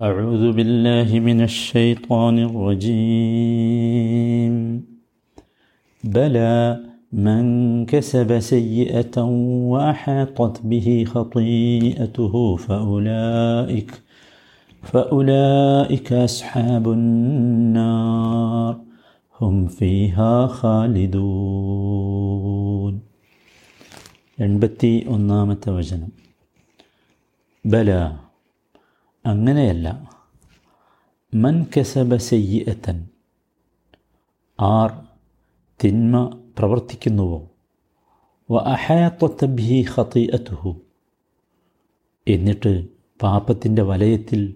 أعوذ بالله من الشيطان الرجيم بلى من كسب سيئة وأحاطت به خطيئته فأولئك فأولئك أصحاب النار هم فيها خالدون എൺപത്തി ഒന്നാമത്തെ വചനം ബല അങ്ങനെയല്ല. മൻ കസബ സയ്യത്തൻ ആർ തിന്മ പ്രവർത്തിക്കുന്നുവോ? വ അഹാത്വത്തബി ഹത്തിഅത്തുഹു എന്നിട്ട് പാപത്തിന്റെ വലയത്തിൽ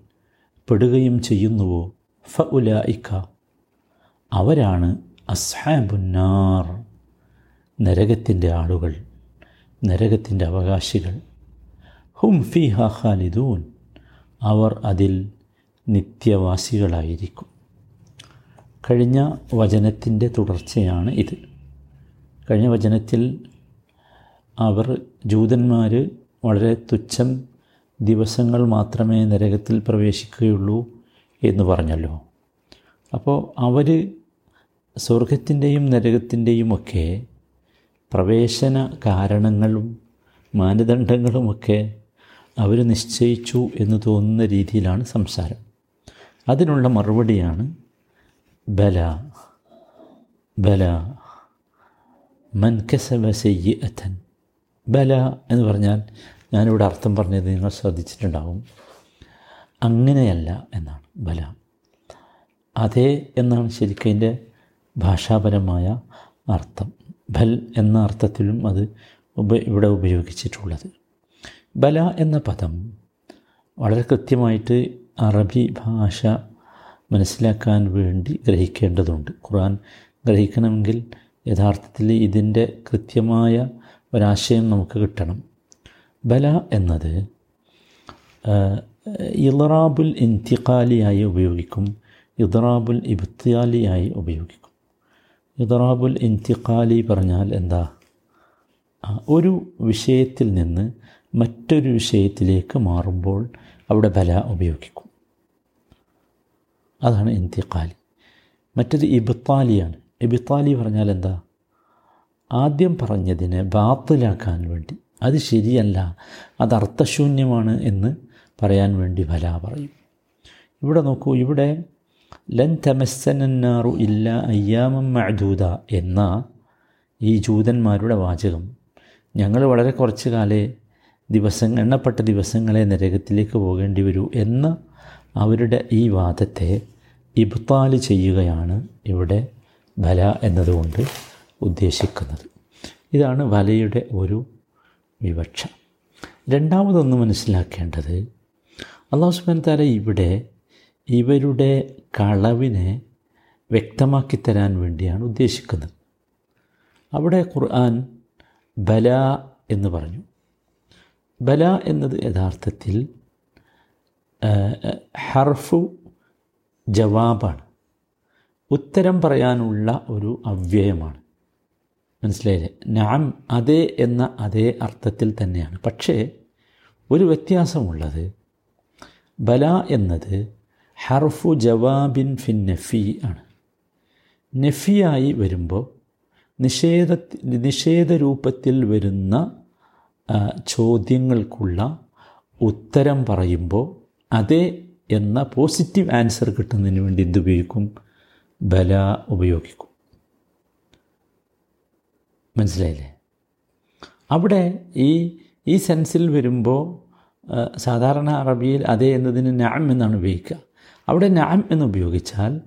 പെടുകയും ചെയ്യുന്നുവോ? ഫ ഉലായിക്ക അവരാണ് അസ്ഹാബുന്നാർ നരകത്തിന്റെ ആളുകൾ നരകത്തിന്റെ അവകാശികൾ. ഹും ഫിഹ ഖാലിദൂൻ. അവർ അതിൽ നിത്യവാസികളായിരിക്കും. കഴിഞ്ഞ വചനത്തിന്റെ തുടർച്ചയാണ് ഇത്. കഴിഞ്ഞ വചനത്തിൽ അവർ ജൂതന്മാർ വളരെ തുച്ഛം ദിവസങ്ങൾ മാത്രമേ നരകത്തിൽ പ്രവേശിക്കുകയുള്ളൂ എന്ന് പറഞ്ഞല്ലോ. അപ്പോൾ അവർ സ്വർഗത്തിന്റെയും നരകത്തിന്റെയും ഒക്കെ പ്രവേശന കാരണങ്ങളും മാനദണ്ഡങ്ങളുമൊക്കെ അവർ നിശ്ചയിച്ചു എന്ന് തോന്നുന്ന രീതിയിലാണ് സംസാരം. അതിനുള്ള മറുപടിയാണ് ബല ബല മൻ കസബ ബല എന്ന് പറഞ്ഞാൽ ഞാനിവിടെ അർത്ഥം പറഞ്ഞത് നിങ്ങൾ ശ്രദ്ധിച്ചിട്ടുണ്ടാവും. അങ്ങനെയല്ല എന്നാണ് ബല. അതേ എന്നാണ് ശരിക്കും അതിന്റെ ഭാഷാപരമായ അർത്ഥം. ബൽ എന്ന അർത്ഥത്തിലും അത് ഉപ ഇവിടെ ഉപയോഗിച്ചിട്ടുള്ളത്. ബല എന്ന പദം വളരെ കൃത്യമായിട്ട് അറബി ഭാഷ മനസ്സിലാക്കാൻ വേണ്ടി ഗ്രഹിക്കേണ്ടതുണ്ട്. ഖുർആൻ ഗ്രഹിക്കണമെങ്കിൽ യഥാർത്ഥത്തിൽ ഇതിന്റെ കൃത്യമായ ഒരാശയം നമുക്ക് കിട്ടണം. ബല എന്നത് ഇളറാബുൽ ഇന്തിഖാലിയായി ഉപയോഗിക്കും ഇദ്റാബുൽ ഇബ്തിയാലിയായി ഉപയോഗിക്കും. ഇദ്റാബുൽ ഇന്തിഖാലി പറഞ്ഞാൽ എന്താ? ഒരു വിഷയത്തിൽ നിന്ന് മറ്റൊരു വിഷയത്തിലേക്ക് മാറുമ്പോൾ അവിടെ ബല ഉപയോഗിക്കും. അതാണ് ഇന്തിക്കാലി മറ്റൊരു ഇബിത്താലിയാണ് ഇബിത്താലി പറഞ്ഞാൽ എന്താ? ആദ്യം പറഞ്ഞതിനെ ബാത്തിലാക്കാൻ വേണ്ടി. അത് ശരിയല്ല അത് അർത്ഥശൂന്യമാണ് എന്ന് പറയാൻ വേണ്ടി ബല പറയും. ഇവിടെ നോക്കൂ ഇവിടെ ലൻ തമസ്സനന്നാറു ഇല്ല അയ്യാമം മഅദൂദ എന്ന ഈ ജൂതന്മാരുടെ വാചകം ഞങ്ങൾ വളരെ കുറച്ച് കാലേ ദിവസം എണ്ണപ്പെട്ട ദിവസങ്ങളെ നരകത്തിലേക്ക് പോകേണ്ടി വരൂ എന്ന അവരുടെ ഈ വാദത്തെ ഇബ്താൽ ചെയ്യുകയാണ് ഇവിടെ ബല എന്നതുകൊണ്ട് ഉദ്ദേശിക്കുന്നത്. ഇതാണ് വലയുടെ ഒരു വിവക്ഷ. രണ്ടാമതൊന്ന് മനസ്സിലാക്കേണ്ടത് അള്ളാഹു സുബാൻ താല ഇവിടെ ഇവരുടെ കളവിനെ വ്യക്തമാക്കി തരാൻ വേണ്ടിയാണ് ഉദ്ദേശിക്കുന്നത്. അവിടെ ഖുർആൻ ബല എന്ന് പറഞ്ഞു. ബല എന്നത് യഥാർത്ഥത്തിൽ ഹർഫു ജവാബാണ്. ഉത്തരം പറയാനുള്ള ഒരു അവ്യയമാണ്. മനസ്സിലായില്ലേ? നാം അതേ എന്ന അതേ അർത്ഥത്തിൽ തന്നെയാണ്. പക്ഷേ ഒരു വ്യത്യാസമുള്ളത്. ബല എന്നത് ഹർഫു ജവാബിൻ ഫിൻ നഫി ആണ്. നഫിയായി വരുമ്പോൾ നിഷേധ നിഷേധ രൂപത്തിൽ വരുന്ന ചോദ്യങ്ങൾക്കുള്ള ഉത്തരം പറയുമ്പോൾ അതേ എന്ന പോസിറ്റീവ് ആൻസർ കിട്ടുന്നതിന് വേണ്ടി എന്തുപയോഗിക്കും ബല ഉപയോഗിക്കും. മനസ്സിലായില്ലേ? അവിടെ ഈ ഈ സെൻസിൽ വരുമ്പോൾ സാധാരണ അറബിയിൽ അതേ എന്നതിന് നാം എന്നാണ് ഉപയോഗിക്കുക. അവിടെ നാം എന്ന് ഉപയോഗിച്ചാൽ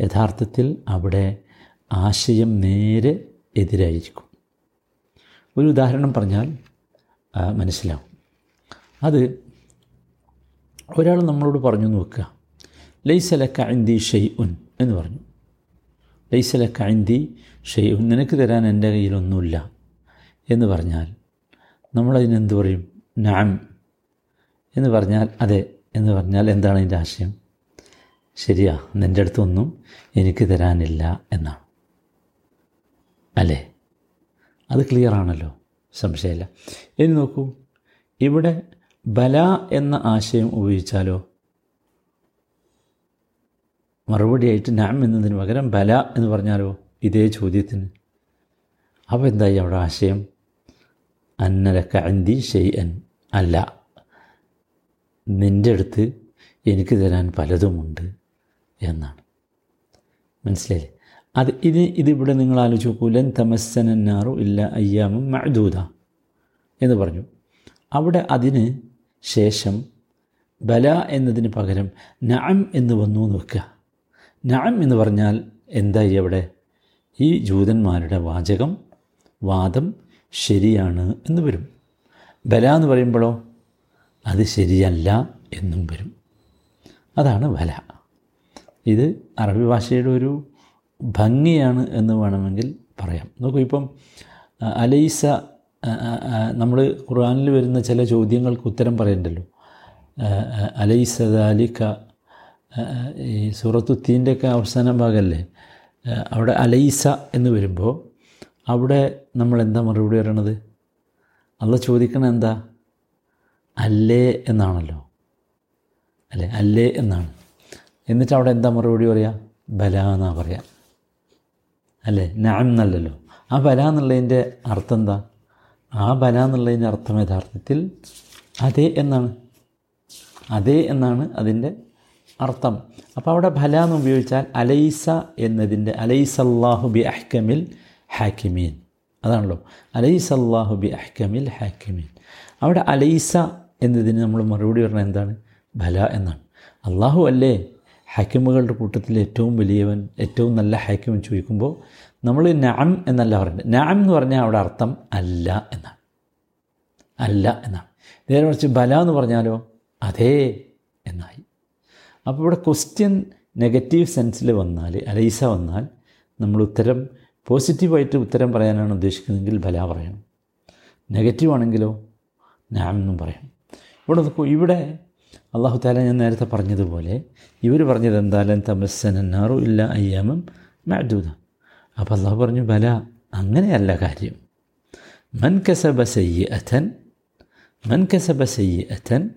യഥാർത്ഥത്തിൽ അവിടെ ആശയം നേരെ എതിരായിരിക്കും. ഒരു ഉദാഹരണം പറഞ്ഞാൽ മനസ്സിലാവും. അത് ഒരാൾ നമ്മളോട് പറഞ്ഞു നോക്കുക. ലൈസലക്ക ഇന്തി ഷെയ് ഉൻ എന്ന് പറഞ്ഞു. ലൈസലക്ക ഇന്തി ഷെയ് ഉൻ നിനക്ക് തരാൻ എന്റെ കയ്യിലൊന്നുമില്ല എന്ന് പറഞ്ഞാൽ നമ്മളതിനെന്ത് പറയും? നാം എന്ന് പറഞ്ഞാൽ അതെ എന്ന് പറഞ്ഞാൽ എന്താണ് അതിന്റെ ആശയം? ശരിയാ നിന്റെ അടുത്തൊന്നും എനിക്ക് തരാനില്ല എന്നാണ്. അല്ലേ? അത് ക്ലിയർ ആണല്ലോ. സംശയമില്ല. ഇനി നോക്കൂ. ഇവിടെ ബല എന്ന ആശയം ഉപയോഗിച്ചാലോ? മറുപടിയായിട്ട് നാം എന്നതിന് പകരം ബല എന്ന് പറഞ്ഞാലോ? ഇതേ ചോദ്യത്തിന്. അപ്പോൾ എന്തായി അവിടെ ആശയം? അന്നലക്ക അന്തി ഷെയ്യൻ അല്ല. നിന്റെ അടുത്ത് എനിക്ക് തരാൻ പലതുമുണ്ട് എന്നാണ്. മനസ്സിലായില്ലേ? അത് ഇത് ഇതിവിടെ നിങ്ങൾ ആലോചിച്ച് നോക്കൂ ലൻ തമസ്സനാറു ഇല്ല അയ്യാമും മഅദൂദ എന്ന് പറഞ്ഞു. അവിടെ അതിന് ശേഷം ബല എന്നതിന് പകരം നഅം എന്ന് വന്നു എന്ന് വെക്കുക. നഅം എന്ന് പറഞ്ഞാൽ എന്തായി അവിടെ? ഈ ജൂതന്മാരുടെ വാചകം വാദം ശരിയാണ് എന്ന് വരും. ബല എന്ന് പറയുമ്പോഴോ? അത് ശരിയല്ല എന്നും വരും. അതാണ് ബല. ഇത് അറബി ഭാഷയുടെ ഒരു ഭംഗിയാണ് എന്ന് വേണമെങ്കിൽ പറയാം. നോക്കൂ ഇപ്പം അലൈസ നമ്മൾ ഖുർആനിൽ വരുന്ന ചില ചോദ്യങ്ങൾക്ക് ഉത്തരം പറയണ്ടല്ലോ. അലൈസ ദാലിക്ക ഈ സൂറത്തുത്തീന്റെയൊക്കെ അവസാന ഭാഗമല്ലേ അവിടെ അലൈസ എന്ന് വരുമ്പോൾ അവിടെ നമ്മൾ എന്താ മറുപടി പറയണത്? അള്ള ചോദിക്കണ എന്താ? അല്ലേ എന്നാണല്ലോ. അല്ലേ? അല്ലേ എന്നാണ്. എന്നിട്ട് അവിടെ എന്താ മറുപടി പറയുക ബല എന്നാണ് പറയുക അല്ലേ? നാം എന്നല്ലല്ലോ. ആ ബല എന്നുള്ളതിന്റെ അർത്ഥം എന്താ? ആ ബല എന്നുള്ളതിന്റെ അർത്ഥം യഥാർത്ഥത്തിൽ അതേ എന്നാണ്. അതേ എന്നാണ് അതിന്റെ അർത്ഥം. അപ്പോൾ അവിടെ ബല എന്ന് ഉപയോഗിച്ചാൽ അലൈസ എന്നതിന്റെ അലൈസല്ലാഹു ബി അഹ്കമിൽ ഹാക്കിമീൻ. അതാണല്ലോ. അലൈസല്ലാഹു ബി അഹ്കമിൽ ഹാക്കിമീൻ. അവിടെ അലൈസ എന്നതിന് നമ്മൾ മറുപടി പറഞ്ഞാൽ എന്താണ്? ബല എന്നാണ്. അള്ളാഹു അല്ലേ? ഹാക്കിമുകളുടെ കൂട്ടത്തിൽ ഏറ്റവും വലിയവൻ ഏറ്റവും നല്ല ഹാക്കിമൻ ചോദിക്കുമ്പോൾ നമ്മൾ നാം എന്നല്ല പറയുന്നത്. നാം എന്ന് പറഞ്ഞാൽ അവിടെ അർത്ഥം അല്ല എന്നാണ്. അല്ല എന്നാണ്. നേരെ മറിച്ച് ബല എന്ന് പറഞ്ഞാലോ അതേ എന്നായി. അപ്പോൾ ഇവിടെ ക്വസ്റ്റ്യൻ നെഗറ്റീവ് സെൻസിൽ വന്നാൽ അലൈസ വന്നാൽ നമ്മൾ ഉത്തരം പോസിറ്റീവായിട്ട് ഉത്തരം പറയാനാണ് ഉദ്ദേശിക്കുന്നതെങ്കിൽ ബല പറയണം. നെഗറ്റീവ് ആണെങ്കിലോ നാം എന്നും പറയണം. ഇവിടെ നോക്കൂ ഇവിടെ അള്ളാഹു താല ഞാൻ നേരത്തെ പറഞ്ഞതുപോലെ ഇവർ പറഞ്ഞത് എന്തായാലും തമസ്സനാറു ഇല്ല അയ്യാമം മഅദൂദ. അപ്പോൾ അള്ളാഹു പറഞ്ഞു ബല അങ്ങനെയല്ല കാര്യം. മൻ കസബ സയ്യഅൻ മൻ കസബ സയ്യഅൻ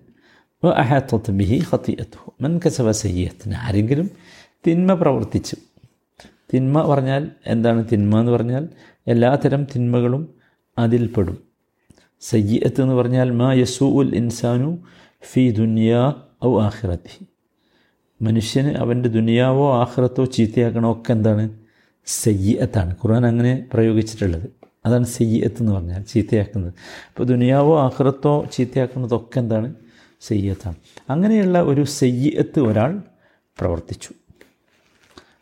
അഹാത്തത്ത് ബിഹി ഖത്തിയത്തു മൻ കസബ സയ്യത്തിന് ആരെങ്കിലും തിന്മ പ്രവർത്തിച്ചു. തിന്മ പറഞ്ഞാൽ എന്താണ് തിന്മ എന്ന് പറഞ്ഞാൽ എല്ലാത്തരം തിന്മകളും അതിൽപ്പെടും. സയ്യത്ത് എന്ന് പറഞ്ഞാൽ മാ യസു ഉൽ ഇൻസാനു ഫി ദുനിയാ ഔ ആഖിറത്തി മനുഷ്യന് അവന്റെ ദുനിയാവോ ആഹ്റത്തോ ചീത്തയാക്കണോ ഒക്കെ എന്താണ്? സയ്യത്താണ് ഖുർആൻ അങ്ങനെ പ്രയോഗിച്ചിട്ടുള്ളത്. അതാണ് സയ്യത്ത് എന്ന് പറഞ്ഞാൽ ചീത്തയാക്കുന്നത്. അപ്പോൾ ദുനിയാവോ ആഹ്റത്തോ ചീത്തയാക്കുന്നതൊക്കെ എന്താണ്? സയ്യത്താണ് അങ്ങനെയുള്ള ഒരു സയ്യത്ത് ഒരാൾ പ്രവർത്തിച്ചു.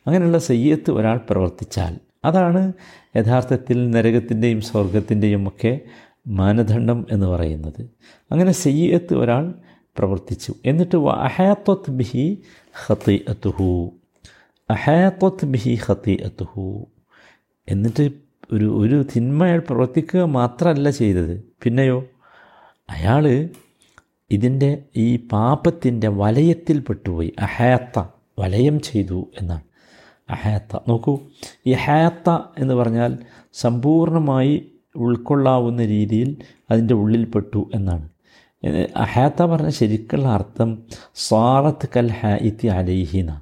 അങ്ങനെയുള്ള സയ്യത്ത് ഒരാൾ പ്രവർത്തിച്ചാൽ അതാണ് യഥാർത്ഥത്തിൽ നരകത്തിന്റെയും സ്വർഗത്തിന്റെയും ഒക്കെ മാനദണ്ഡം എന്ന് പറയുന്നത്. അങ്ങനെ സയ്യത്ത് ഒരാൾ പ്രവർത്തിച്ചു. എന്നിട്ട് അഹാത്വത്ത് ബിഹി ഹത്തി അത്തുഹു അഹാത്വത്ത് ബിഹി ഹത്തി അത്തുഹു എന്നിട്ട് ഒരു ഒരു തിന്മ അയാൾ പ്രവർത്തിക്കുക മാത്രമല്ല ചെയ്തത്. പിന്നെയോ അയാൾ ഇതിന്റെ ഈ പാപത്തിന്റെ വലയത്തിൽ പെട്ടുപോയി. അഹാത്ത വലയം ചെയ്തു എന്നാണ്. അഹാത്ത. നോക്കൂ ഈ ഹാത്ത എന്ന് പറഞ്ഞാൽ സമ്പൂർണമായി ഉൾക്കൊള്ളാവുന്ന രീതിയിൽ അതിന്റെ ഉള്ളിൽപ്പെട്ടു എന്നാണ്. അഹാത്ത പറഞ്ഞ ശരിക്കുള്ള അർത്ഥം സ്വാറത്ത് കൽ ഹായിത്തി അലൈഹിന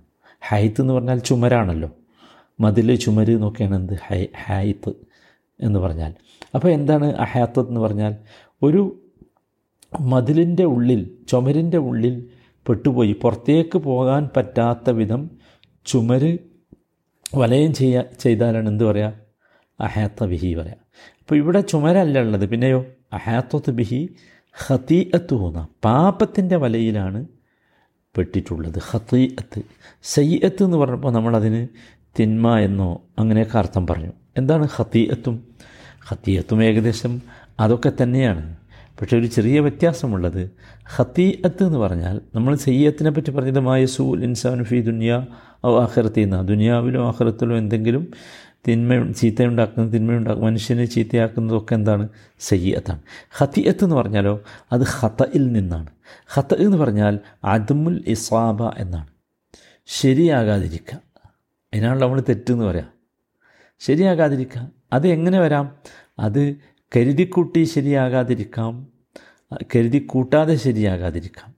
ഹൈത്ത് എന്ന് പറഞ്ഞാൽ ചുമരാണല്ലോ. മതിൽ ചുമര് എന്നൊക്കെയാണ് എന്ത്? ഹൈ ഹായിത്ത് എന്ന് പറഞ്ഞാൽ. അപ്പോൾ എന്താണ് അഹാത്തത്ത് എന്ന് പറഞ്ഞാൽ? ഒരു മതിലിന്റെ ഉള്ളിൽ ചുമരിന്റെ ഉള്ളിൽ പെട്ടുപോയി പുറത്തേക്ക് പോകാൻ പറ്റാത്ത വിധം ചുമര് വലയം ചെയ്യാ ചെയ്താലാണ് എന്ത് പറയുക അഹാത്ത വിഹി പറയാം. അപ്പോൾ ഇവിടെ ചുമരല്ല ഉള്ളത്. പിന്നെയോ? അഹാത്വത്ത് ബിഹി ഹത്തീഅത്ത് ഹൂന്ന പാപത്തിന്റെ വലയിലാണ് പെട്ടിട്ടുള്ളത്. ഹത്തീഅത്ത് സയ്യത്ത് എന്ന് പറഞ്ഞപ്പോൾ നമ്മളതിന് തിന്മ എന്നോ അങ്ങനെയൊക്കെ അർത്ഥം പറഞ്ഞു. എന്താണ് ഹത്തീഅത്തും ഹത്തീഅത്തും ഏകദേശം അതൊക്കെ തന്നെയാണ്. പക്ഷേ ഒരു ചെറിയ വ്യത്യാസമുള്ളത്. ഹത്തീഅത്ത് എന്ന് പറഞ്ഞാൽ നമ്മൾ സയ്യത്തിനെ പറ്റി പറഞ്ഞത് മായസൂൽ ഇൻസാൻ ഫി ദുനിയ ഔ ആഹ്റത്തിന്ന ദുനിയാവിലോ ആഖിറത്തിലോ എന്തെങ്കിലും തിന്മ ചീത്തയുണ്ടാക്കുന്നത് തിന്മയുണ്ടാക്കും മനുഷ്യനെ ചീത്തയാക്കുന്നതൊക്കെ എന്താണ്? സയ്യത്താണ്. ഹത്തിയത്ത് എന്ന് പറഞ്ഞാലോ അത് ഹത്തയിൽ നിന്നാണ്. ഹത്ത എന്ന് പറഞ്ഞാൽ അദമുൽ ഇസാബ എന്നാണ്. ശരിയാകാതിരിക്കുക. അതിനാണ് നമ്മൾ തെറ്റെന്ന് പറയാം. ശരിയാകാതിരിക്കുക. അത് എങ്ങനെ വരാം? അത് കരുതിക്കൂട്ടി ശരിയാകാതിരിക്കാം. കരുതി കൂട്ടാതെ ശരിയാകാതിരിക്കാം.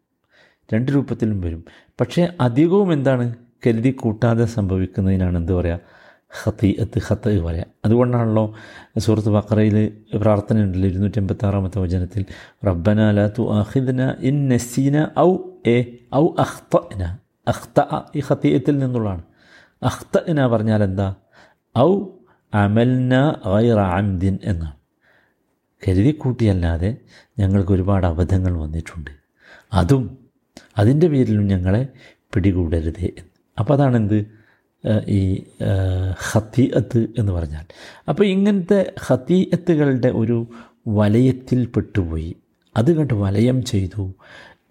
രണ്ട് രൂപത്തിലും വരും. പക്ഷേ അധികവും എന്താണ്? കരുതി കൂട്ടാതെ സംഭവിക്കുന്നതിനാണ് എന്ത് പറയുക ഹത്തീയത്ത് ഹത്ത് പറയാം അതുകൊണ്ടാണല്ലോ സൂറത്ത് ബക്കറയിൽ പ്രാർത്ഥന ഉണ്ടല്ലോ ഇരുന്നൂറ്റി എൺപത്താറാമത്തെ വചനത്തിൽ റബ്ബന ലാ തു ആഹിദ്ന ഇൻ നസീന ഔ എ ഔ അഖ്തന അഖ്ത ഈ ഹത്തീയത്തിൽ നിന്നുള്ളതാണ്. അഖ്തന പറഞ്ഞാൽ എന്താ? ഔ അമൽന ഗൈറ അംദിൻ എന്നാണ്. കരുതി കൂട്ടിയല്ലാതെ ഞങ്ങൾക്ക് ഒരുപാട് അബദ്ധങ്ങൾ വന്നിട്ടുണ്ട്. അതും അതിന്റെ പേരിലും ഞങ്ങളെ പിടികൂടരുതേ എന്ന്. അപ്പോൾ അതാണെന്ത്? ഈ ഹത്തീഅത്ത് എന്ന് പറഞ്ഞാൽ. അപ്പോൾ ഇങ്ങനത്തെ ഹത്തീഅത്തുകളുടെ ഒരു വലയത്തിൽ പെട്ടുപോയി. അത് കണ്ട് വലയം ചെയ്തു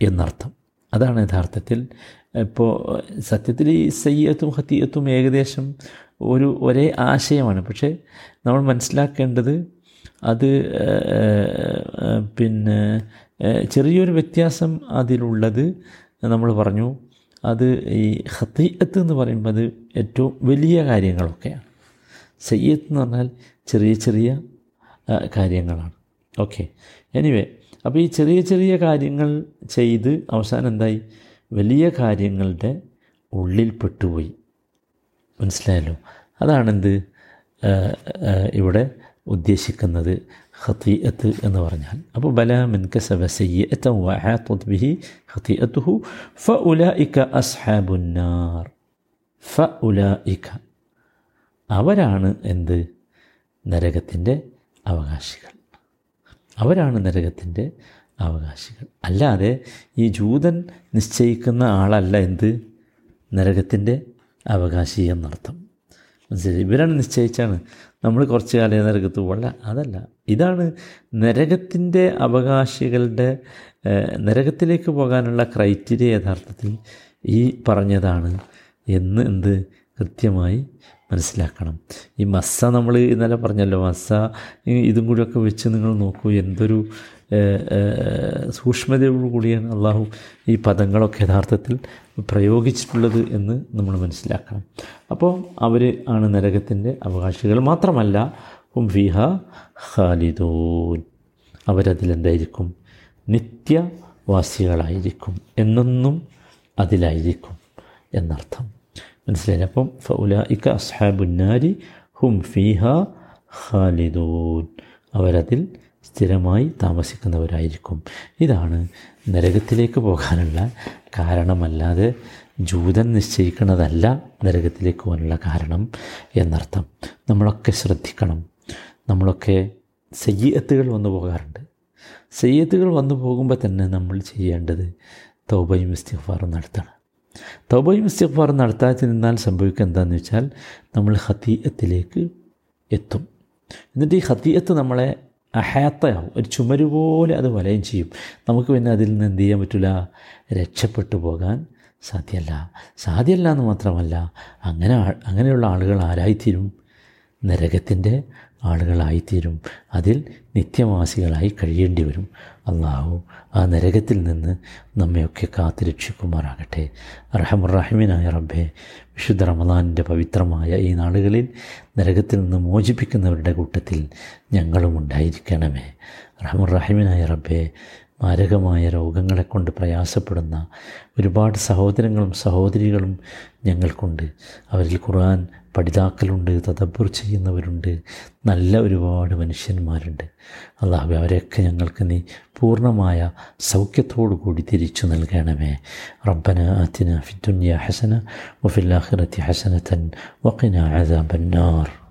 എന്നർത്ഥം. അതാണ് യഥാർത്ഥത്തിൽ. ഇപ്പോൾ സത്യത്തിൽ ഈ സയ്യത്തും ഹത്തീയത്തും ഏകദേശം ഒരു ഒരേ ആശയമാണ്. പക്ഷേ നമ്മൾ മനസ്സിലാക്കേണ്ടത് അത് പിന്നെ ചെറിയൊരു വ്യത്യാസം അതിലുള്ളത് നമ്മൾ പറഞ്ഞു. അത് ഈ ഹത്തീയത്ത് എന്ന് പറയുമ്പോൾ അത് ഏറ്റവും വലിയ കാര്യങ്ങളൊക്കെയാണ്. സയ്യത്ത് എന്ന് പറഞ്ഞാൽ ചെറിയ ചെറിയ കാര്യങ്ങളാണ്. ഓക്കെ. എനിവേ അപ്പോൾ ഈ ചെറിയ ചെറിയ കാര്യങ്ങൾ ചെയ്ത് അവസാനം എന്തായി? വലിയ കാര്യങ്ങളുടെ ഉള്ളിൽ പെട്ടുപോയി. മനസ്സിലായല്ലോ? അതാണെന്ത്? ഇവിടെ ഉദ്ദേശിക്കുന്നത്. ഖത്തീഅത്ത് എന്ന് പറഞ്ഞാൽ. അപ്പോൾ ബല മിൻ കസബ സയ്യഅത വഹാത്തത് ബിഹി ഖത്തീഅത്തുഹു ഇക്ക അസ്ഹാബുന്നാർ ഫ ഉല ഇക്ക അവരാണ് എന്ത്? നരകത്തിന്റെ അവകാശികൾ. അവരാണ് നരകത്തിന്റെ അവകാശികൾ. അല്ലാതെ ഈ ജൂതൻ നിശ്ചയിക്കുന്ന ആളല്ല എന്ത്? നരകത്തിന്റെ അവകാശി എന്നർത്ഥം. ഇവരാണ് നിശ്ചയിച്ചാണ്. നമ്മൾ കുറച്ച് കാലം നരകത്ത് പോകല്ല അതല്ല. ഇതാണ് നരകത്തിന്റെ അവകാശികളുടെ നരകത്തിലേക്ക് പോകാനുള്ള ക്രൈറ്റീരിയ യഥാർത്ഥത്തിൽ ഈ പറഞ്ഞതാണ് എന്ന് എന്ത് കൃത്യമായി മനസ്സിലാക്കണം. ഈ മസ്സ നമ്മൾ ഇന്നലെ പറഞ്ഞല്ലോ. മസ്സ ഇതും കൂടിയൊക്കെ വെച്ച് നിങ്ങൾ നോക്കൂ. എന്തൊരു സൂക്ഷ്മതയോടു കൂടിയാണ് അള്ളാഹു ഈ പദങ്ങളൊക്കെ യഥാർത്ഥത്തിൽ പ്രയോഗിച്ചിട്ടുള്ളത് എന്ന് നമ്മൾ മനസ്സിലാക്കണം. അപ്പോൾ അവർ ആണ് നരകത്തിന്റെ അവകാശികൾ മാത്രമല്ല ഹും ഫിഹ ഖാലിദൂൻ. അവരതിലെന്തായിരിക്കും? നിത്യവാസികളായിരിക്കും. എന്നൊന്നും അതിലായിരിക്കും എന്നർത്ഥം. മനസ്സിലായില്ല അപ്പം ഫൗല ഇക്ക അസ്ഹാബുന്നാരി ഹും ഫിഹ ഖാലിദൂൻ. അവരതിൽ സ്ഥിരമായി താമസിക്കുന്നവരായിരിക്കും. ഇതാണ് നരകത്തിലേക്ക് പോകാനുള്ള കാരണമല്ലാതെ ജൂതൻ നിശ്ചയിക്കുന്നതല്ല നരകത്തിലേക്ക് പോകാനുള്ള കാരണം എന്നർത്ഥം. നമ്മളൊക്കെ ശ്രദ്ധിക്കണം. നമ്മളൊക്കെ സയ്യത്തുകൾ വന്നു പോകാറുണ്ട്. സയ്യത്തുകൾ വന്നു പോകുമ്പോൾ തന്നെ നമ്മൾ ചെയ്യേണ്ടത് തൗബയും ഇസ്തിഫാറും നടത്തണം. തൗബയും ഇസ്തിഫാറും നടത്താതെ നിന്നാൽ സംഭവിക്കുക എന്താണെന്ന് വെച്ചാൽ നമ്മൾ ഹത്തീയത്തിലേക്ക് എത്തും. എന്നിട്ട് ഈ ഹത്തീയത്ത് നമ്മളെ അഹാത്തയാവും ഒരു ചുമര് പോലെ അത് വലയം ചെയ്യും. നമുക്ക് പിന്നെ അതിൽ നിന്ന് എന്ത് ചെയ്യാൻ പറ്റില്ല രക്ഷപ്പെട്ടു പോകാൻ സാധ്യമല്ല സാധ്യമല്ല എന്ന് മാത്രമല്ല അങ്ങനെ അങ്ങനെയുള്ള ആളുകൾ ആരായിത്തീരും? നരകത്തിന്റെ ആളുകളായിത്തീരും. അതിൽ നിത്യവാസികളായി കഴിയേണ്ടി വരും. അള്ളാഹു ആ നരകത്തിൽ നിന്ന് നമ്മയൊക്കെ കാത്തു രക്ഷിക്കുമാറാകട്ടെ. റഹമുറഹിമിനായ റബ്ബെ വിശുദ്ധ റമദാനിന്റെ പവിത്രമായ ഈ നാളുകളിൽ നരകത്തിൽ നിന്ന് മോചിപ്പിക്കുന്നവരുടെ കൂട്ടത്തിൽ ഞങ്ങളും ഉണ്ടായിരിക്കണമേ. റഹമുറഹിമിനായ റബ്ബെ മാരകമായ രോഗങ്ങളെ കൊണ്ട് പ്രയാസപ്പെടുന്ന ഒരുപാട് സഹോദരങ്ങളും സഹോദരികളും ഞങ്ങൾക്കുണ്ട്. അവരിൽ ഖുർആൻ പഠിതാക്കളുണ്ട് തദബുർ ചെയ്യുന്നവരുണ്ട് നല്ല ഒരുപാട് മനുഷ്യന്മാരുണ്ട്. അള്ളാഹു അവരെയൊക്കെ ഞങ്ങൾക്ക് നീ പൂർണമായ സൗഖ്യത്തോടു കൂടി തിരിച്ചു നൽകണമേ. റബ്ബന ആത്തിന ഫിദ്ദുനിയ ഹസന വഫില്ലാഹിറത്തി ഹസനത്തൻ വഖിന അദാബന്നാർ